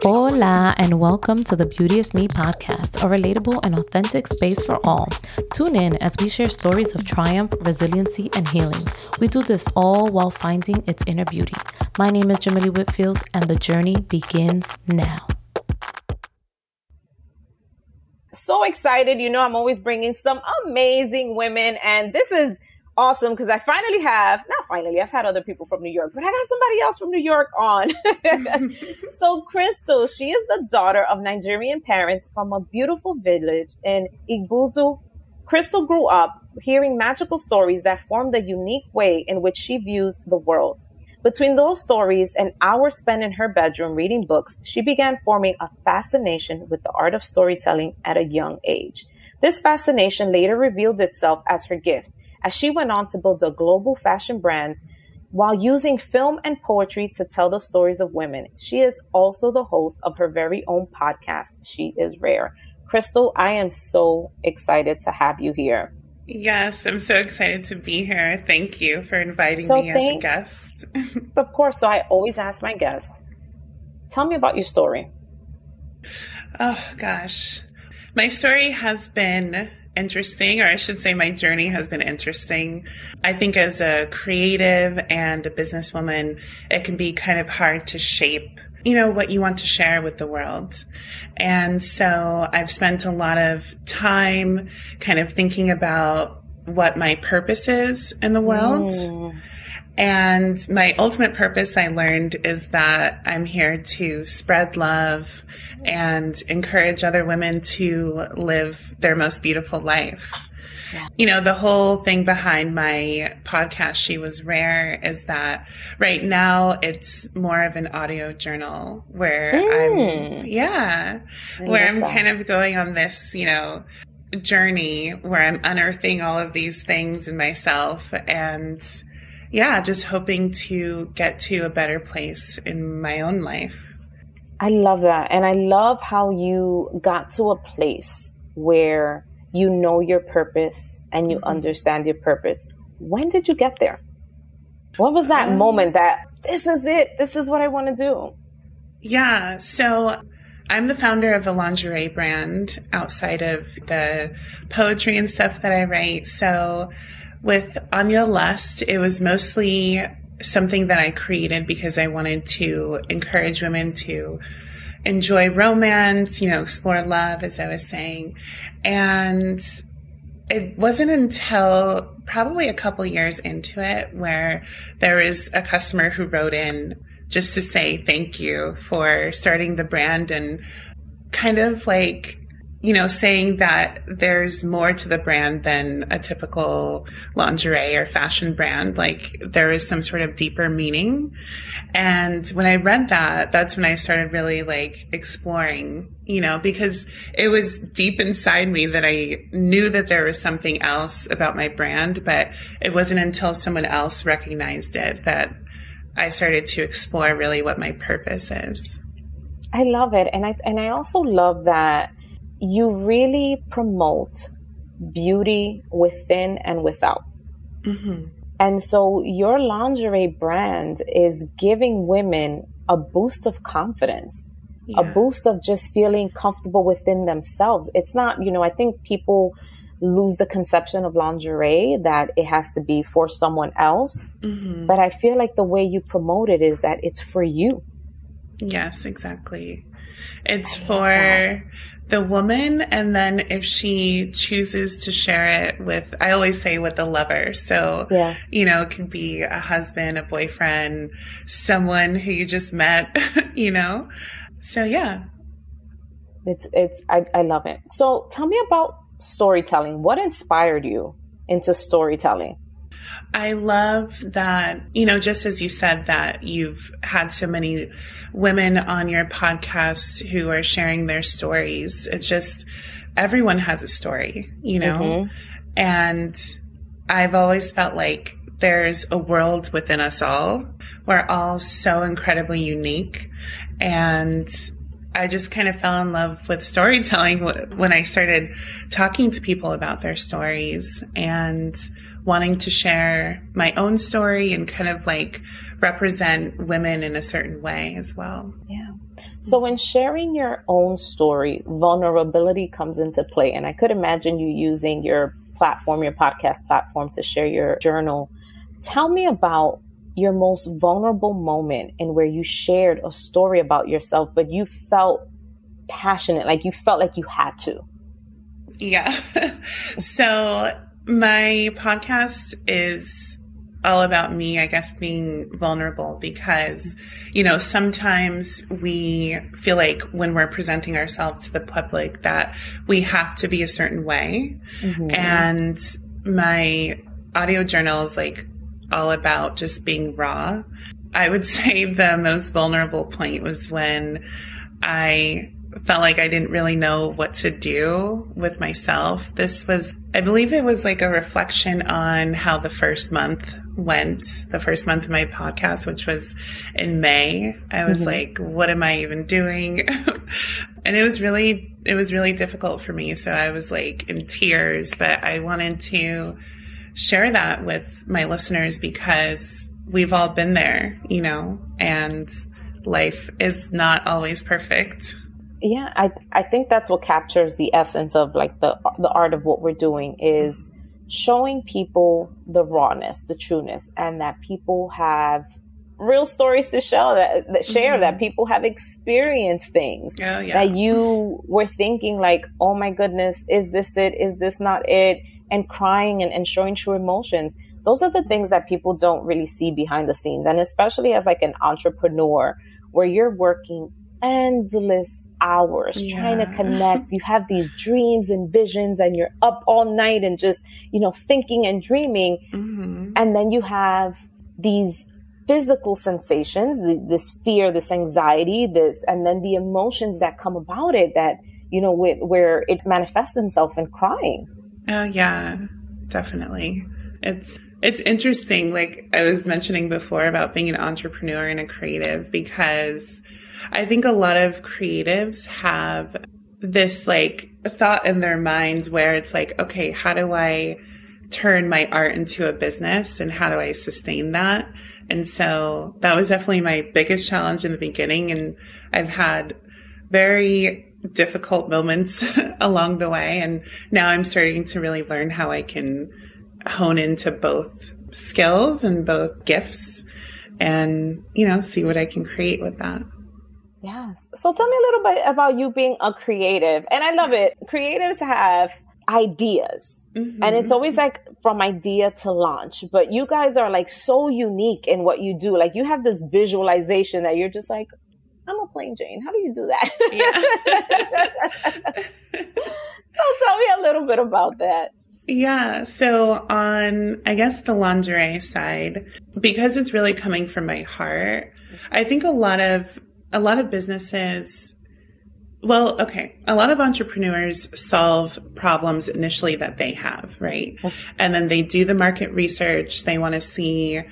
Hola, and welcome to the Beauteous Me podcast, a relatable and authentic space for all. Tune in as we share stories of triumph, resiliency, and healing. We do this all while finding its inner beauty. My name is Jamily Whitfield, and the journey begins now. So excited. You know, I'm always bringing some amazing women, and this is awesome because I finally have, not finally, I've had other people from New York, but I got somebody else from New York on. so, Krystle, she is the daughter of Nigerian parents from a beautiful village in Igbuzo. Krystle grew up hearing magical stories that formed the unique way in which she views the world. Between those stories and hours spent in her bedroom reading books, she began forming a fascination with the art of storytelling at a young age. This fascination later revealed itself as her gift as she went on to build a global fashion brand while using film and poetry to tell the stories of women. She is also the host of her very own podcast, She is Rare. Krystle, I am so excited to have you here. Yes, I'm so excited to be here. Thank you for inviting so me as a guest. of course. So I always ask my guests, tell me about your story. Oh, gosh. My story has been interesting, or I should say, my journey has been interesting. I think as a creative and a businesswoman, it can be kind of hard to shape, you know, what you want to share with the world. And so I've spent a lot of time kind of thinking about what my purpose is in the world. Mm. And my ultimate purpose, I learned, is that I'm here to spread love and encourage other women to live their most beautiful life. Yeah. You know, the whole thing behind my podcast, She Was Rare, is that right now it's more of an audio journal where mm. I'm, yeah, I where I'm that. kind of going on this, you know, journey where I'm unearthing all of these things in myself and, yeah, just hoping to get to a better place in my own life. I love that. And I love how you got to a place where you know your purpose and you mm-hmm. understand your purpose. When did you get there? What was that um, moment that this is it? This is what I want to do? Yeah. So I'm the founder of a lingerie brand outside of the poetry and stuff that I write. So with Anya Lust, it was mostly something that I created because I wanted to encourage women to enjoy romance, you know, explore love, as I was saying. And it wasn't until probably a couple years into it where there was a customer who wrote in just to say thank you for starting the brand and kind of like you know, saying that there's more to the brand than a typical lingerie or fashion brand. Like there is some sort of deeper meaning. And when I read that, that's when I started really like exploring, you know, because it was deep inside me that I knew that there was something else about my brand, but it wasn't until someone else recognized it that I started to explore really what my purpose is. I love it. And I, and I also love that you really promote beauty within and without. Mm-hmm. And so your lingerie brand is giving women a boost of confidence, yeah. a boost of just feeling comfortable within themselves. It's not, you know, I think people lose the conception of lingerie that it has to be for someone else. Mm-hmm. But I feel like the way you promote it is that it's for you. Yes, exactly. It's for the woman and then if she chooses to share it with i always say with a lover. So yeah. you know it could be a husband a boyfriend someone who you just met you know? So yeah. It's it's I, I love it. So tell me about storytelling. What inspired you into storytelling I love that, you know, just as you said that you've had so many women on your podcast who are sharing their stories. It's just everyone has a story, you know? Mm-hmm. And I've always felt like there's a world within us all. We're all so incredibly unique. And I just kind of fell in love with storytelling when I started talking to people about their stories. And wanting to share my own story and kind of like represent women in a certain way as well. Yeah. So, when sharing your own story, vulnerability comes into play. And I could imagine you using your platform, your podcast platform, to share your journal. Tell me about your most vulnerable moment and where you shared a story about yourself, but you felt passionate, like you felt like you had to. Yeah. so my podcast is all about me, I guess, being vulnerable because, you know, sometimes we feel like when we're presenting ourselves to the public that we have to be a certain way. Mm-hmm. And my audio journal is like all about just being raw. I would say the most vulnerable point was when I felt like I didn't really know what to do with myself. This was, I believe it was like a reflection on how the first month went, the first month of my podcast, which was in May. I was mm-hmm. like, what am I even doing? and it was really, it was really difficult for me. So I was like in tears, but I wanted to share that with my listeners because we've all been there, you know, and life is not always perfect. Yeah, I I think that's what captures the essence of like the the art of what we're doing is showing people the rawness, the trueness, and that people have real stories to show that, that share mm-hmm. that people have experienced things oh, yeah. that you were thinking like, oh my goodness, is this it? Is this not it? And crying and, and showing true emotions. Those are the things that people don't really see behind the scenes. And especially as like an entrepreneur where you're working endless hours yeah. trying to connect. You have these dreams and visions and you're up all night and just, you know, thinking and dreaming. Mm-hmm. And then you have these physical sensations, this fear, this anxiety, this, and then the emotions that come about it that, you know, where it manifests itself in crying. Oh yeah, definitely. It's it's interesting like I was mentioning before about being an entrepreneur and a creative because I think a lot of creatives have this like thought in their minds where it's like, okay, how do I turn my art into a business and how do I sustain that? And so that was definitely my biggest challenge in the beginning. And I've had very difficult moments along the way. And now I'm starting to really learn how I can hone into both skills and both gifts and, you know, see what I can create with that. Yes. So tell me a little bit about you being a creative. And I love it. Creatives have ideas. Mm-hmm. And it's always like from idea to launch. But you guys are like so unique in what you do. Like you have this visualization that you're just like, I'm a plain Jane. How do you do that? Yeah. so tell me a little bit about that. Yeah. So on, I guess the lingerie side, because it's really coming from my heart, I think a lot of, a lot of businesses, well, okay. A lot of entrepreneurs solve problems initially that they have, right? And then they do the market research. They want to see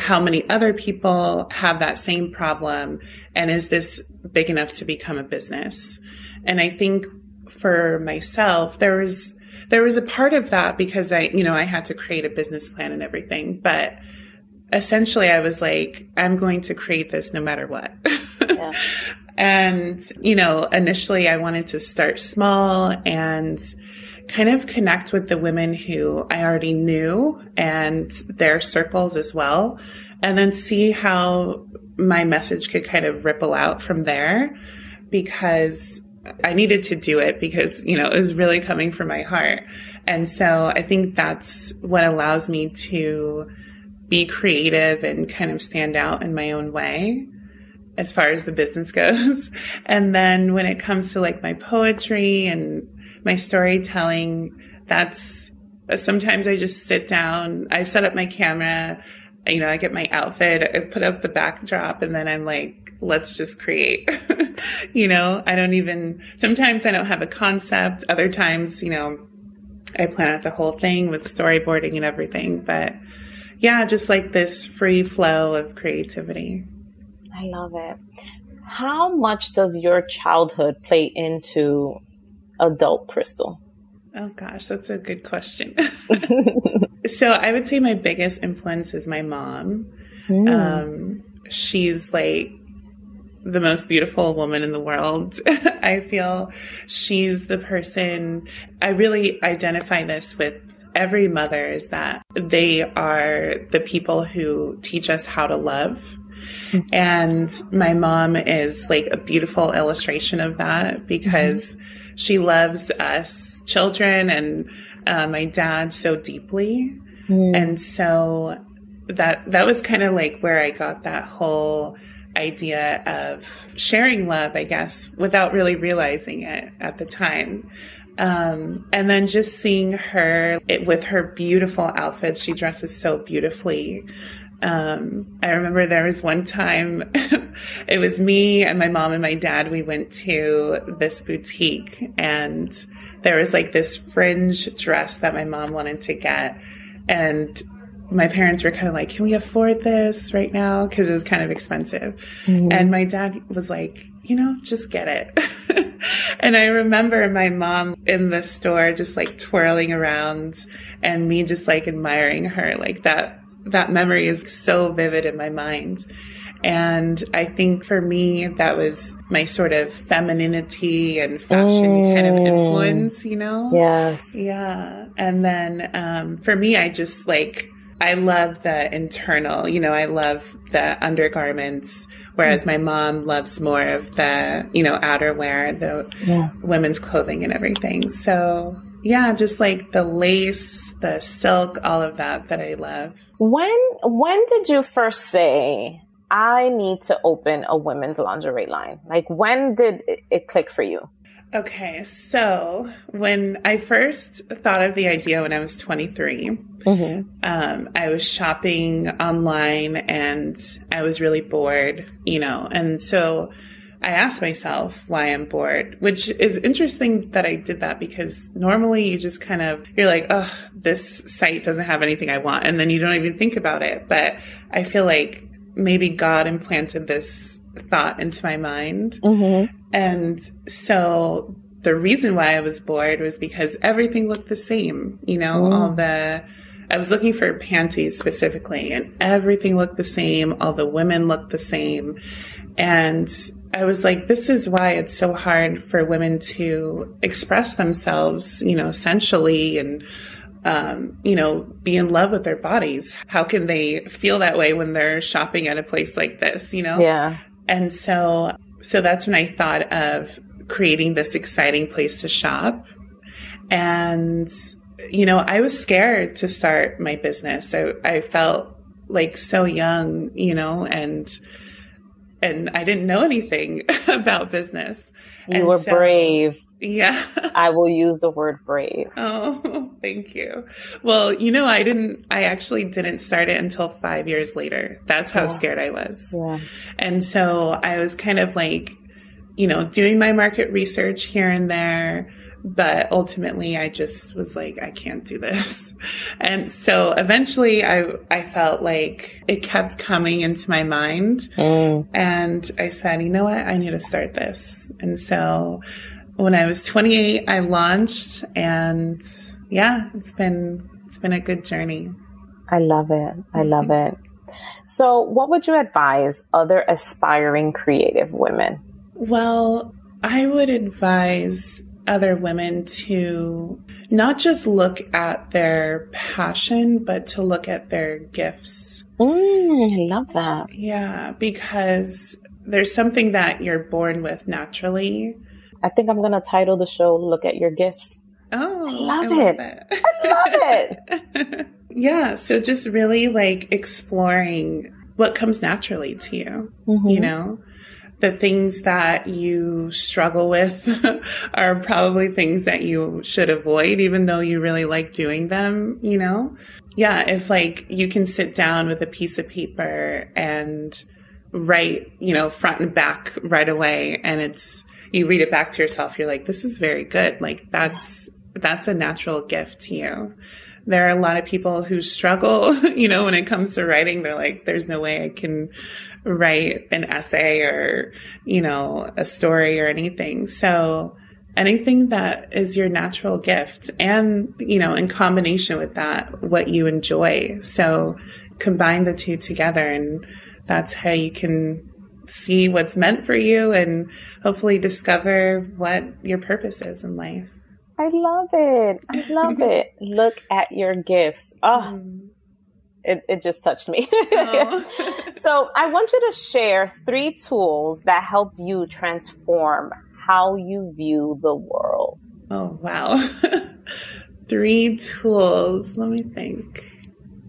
how many other people have that same problem and is this big enough to become a business and i think for myself there was there was a part of that because i you know i had to create a business plan and everything but essentially i was like i'm going to create this no matter what yeah. and you know initially i wanted to start small and kind of connect with the women who I already knew and their circles as well, and then see how my message could kind of ripple out from there because I needed to do it because, you know, it was really coming from my heart. And so I think that's what allows me to be creative and kind of stand out in my own way as far as the business goes. And then when it comes to like my poetry and my storytelling, that's sometimes I just sit down, I set up my camera, you know, I get my outfit, I put up the backdrop, and then I'm like, let's just create. you know, I don't even, sometimes I don't have a concept. Other times, you know, I plan out the whole thing with storyboarding and everything. But yeah, just like this free flow of creativity. I love it. How much does your childhood play into adult Krystle? Oh gosh, that's a good question. so I would say my biggest influence is my mom. Mm. Um, she's like the most beautiful woman in the world. I feel she's the person, I really identify this with every mother is that they are the people who teach us how to love. And my mom is like a beautiful illustration of that because mm-hmm. she loves us children and uh, my dad so deeply. Mm. And so that that was kind of like where I got that whole idea of sharing love, I guess, without really realizing it at the time. Um, and then just seeing her it, with her beautiful outfits, she dresses so beautifully. Um, I remember there was one time it was me and my mom and my dad. We went to this boutique and there was like this fringe dress that my mom wanted to get. And my parents were kind of like, can we afford this right now? Cause it was kind of expensive. Mm-hmm. And my dad was like, you know, just get it. and I remember my mom in the store just like twirling around and me just like admiring her. Like that, that memory is so vivid in my mind. And I think for me, that was my sort of femininity and fashion mm. kind of mm. influence, you know? Yes. Yeah. And then um, for me, I just like, I love the internal, you know, I love the undergarments, whereas my mom loves more of the, you know, outerwear, the yeah. women's clothing and everything. So yeah, just like the lace, the silk, all of that that I love. When when did you first say I need to open a women's lingerie line? Like when did it click for you? Okay, so when I first thought of the idea when I was 23, mm-hmm. um, I was shopping online and I was really bored, you know, and so I asked myself why I'm bored, which is interesting that I did that because normally you just kind of, you're like, oh, this site doesn't have anything I want. And then you don't even think about it. But I feel like maybe God implanted this thought into my mind. Mm-hmm. And so the reason why I was bored was because everything looked the same. You know, mm. all the, I was looking for panties specifically and everything looked the same. All the women looked the same. And I was like, this is why it's so hard for women to express themselves, you know, sensually and, um, you know, be in love with their bodies. How can they feel that way when they're shopping at a place like this, you know? Yeah. And so, so that's when I thought of creating this exciting place to shop. And, you know, I was scared to start my business. I, I felt like so young, you know, and, and I didn't know anything about business. You and were so, brave. Yeah. I will use the word brave. Oh, thank you. Well, you know, I didn't, I actually didn't start it until five years later. That's how yeah. scared I was. Yeah. And so I was kind of like, you know, doing my market research here and there. But ultimately, I just was like, I can't do this. And so eventually I, I felt like it kept coming into my mind. Mm. And I said, you know what? I need to start this. And so when I was 28, I launched and yeah, it's been, it's been a good journey. I love it. I love it. So what would you advise other aspiring creative women? Well, I would advise other women to not just look at their passion, but to look at their gifts. Mm, I love that. Yeah, because there's something that you're born with naturally I think I'm going to title the show Look at Your Gifts. Oh, I love, I it. it. I love it. yeah. So just really like exploring what comes naturally to you, mm-hmm. you know? The things that you struggle with are probably things that you should avoid, even though you really like doing them, you know? Yeah. If like you can sit down with a piece of paper and write, you know, front and back right away and it's, you read it back to yourself, you're like, this is very good. Like that's, that's a natural gift to you. There are a lot of people who struggle, you know, when it comes to writing. They're like, there's no way I can write an essay or, you know, a story or anything. So anything that is your natural gift and, you know, in combination with that, what you enjoy. So combine the two together and that's how you can see what's meant for you and hopefully discover what your purpose is in life. I love it. I love it. Look at your gifts. Oh, mm. it, it just touched me. Oh. so I want you to share three tools that helped you transform how you view the world. Oh, wow. three tools. Let me think.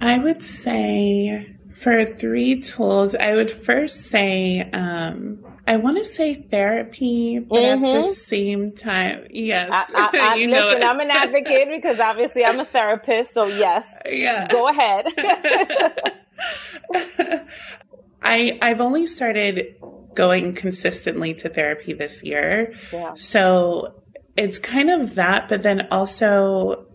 I would say for three tools, I would first say, um, I want to say therapy, but mm-hmm. at the mm-hmm. same time, yes. I, I, I, you know listen, I'm an advocate because obviously I'm a therapist. So yes, yeah. go ahead. I I've only started going consistently to therapy this year. Yeah. So it's kind of that, but then also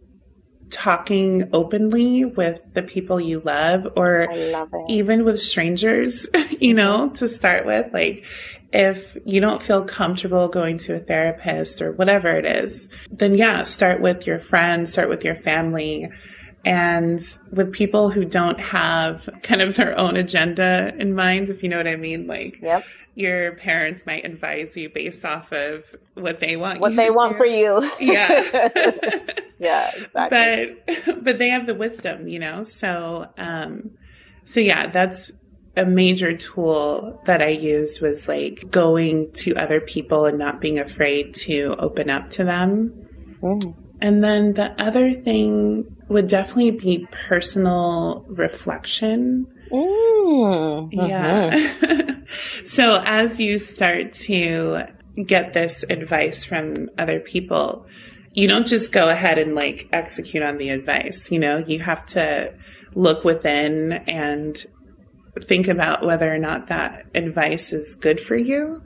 talking openly with the people you love or love even with strangers, you mm-hmm. know, to start with. Like, if you don't feel comfortable going to a therapist or whatever it is, then yeah, start with your friends, start with your family. And with people who don't have kind of their own agenda in mind, if you know what I mean, like yep. your parents might advise you based off of what they want, what they want do. for you. Yeah. yeah, exactly. But, but they have the wisdom, you know? So, um, so yeah, that's a major tool that I used was like going to other people and not being afraid to open up to them. Mm. And then the other thing would definitely be personal reflection. Mm, yeah. Uh-huh. so as you start to get this advice from other people, you don't just go ahead and like execute on the advice. You know, you have to look within and think about whether or not that advice is good for you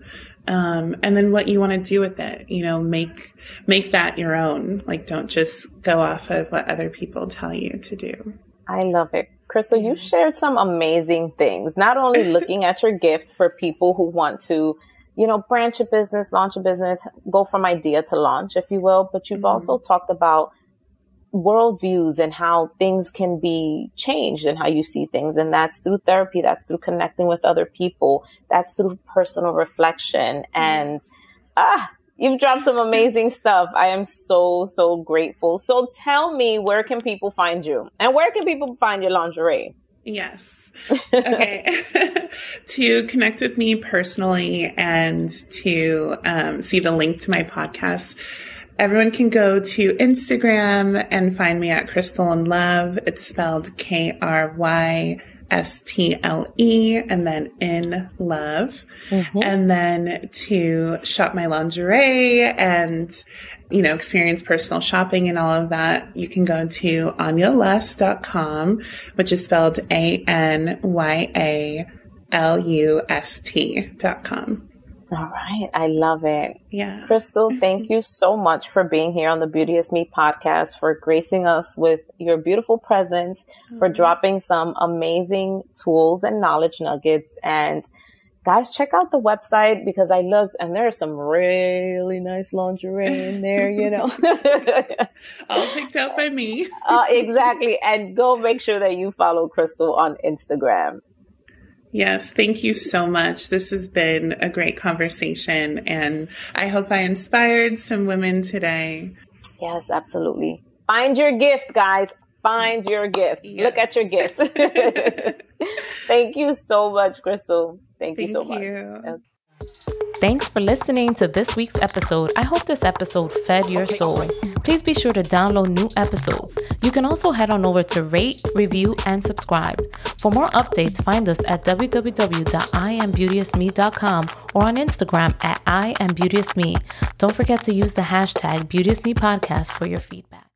um, and then what you want to do with it you know? Make make that your own. Like don't just go off of what other people tell you to do. I love it. Krystle you shared some amazing things. Not only looking at your gift for people who want to you know branch a business launch a business go from idea to launch if you will but you've mm-hmm. also talked about worldviews and how things can be changed and how you see things. And that's through therapy. That's through connecting with other people. That's through personal reflection. And, ah, you've dropped some amazing stuff. I am so, so grateful. So tell me, where can people find you and where can people find your lingerie? Yes. Okay. to connect with me personally and to um, see the link to my podcast, Everyone can go to Instagram and find me at Krystle in Love. It's spelled K R Y S T L E and then in love. Mm-hmm. And then to shop my lingerie and, you know, experience personal shopping and all of that, you can go to anyalust.com, which is spelled A N Y A L U S T dot com. All right. I love it. Yeah. Krystle, thank you so much for being here on the Beauteous Me podcast, for gracing us with your beautiful presence, mm-hmm. for dropping some amazing tools and knowledge nuggets. And guys, check out the website because I looked and there's some really nice lingerie in there, you know. All picked out by me. uh, exactly. And go make sure that you follow Krystle on Instagram. Yes, thank you so much. This has been a great conversation, and I hope I inspired some women today. Yes, absolutely. Find your gift, guys. Find your gift. Yes. Look at your gift. thank you so much, Krystle. Thank, thank you so much. You. Thanks for listening to this week's episode. I hope this episode fed your soul. Please be sure to download new episodes. You can also head on over to rate, review, and subscribe. For more updates, find us at www.iambeauteousme.com or on Instagram at iambeauteousme. Don't forget to use the hashtag BeauteousMePodcast for your feedback.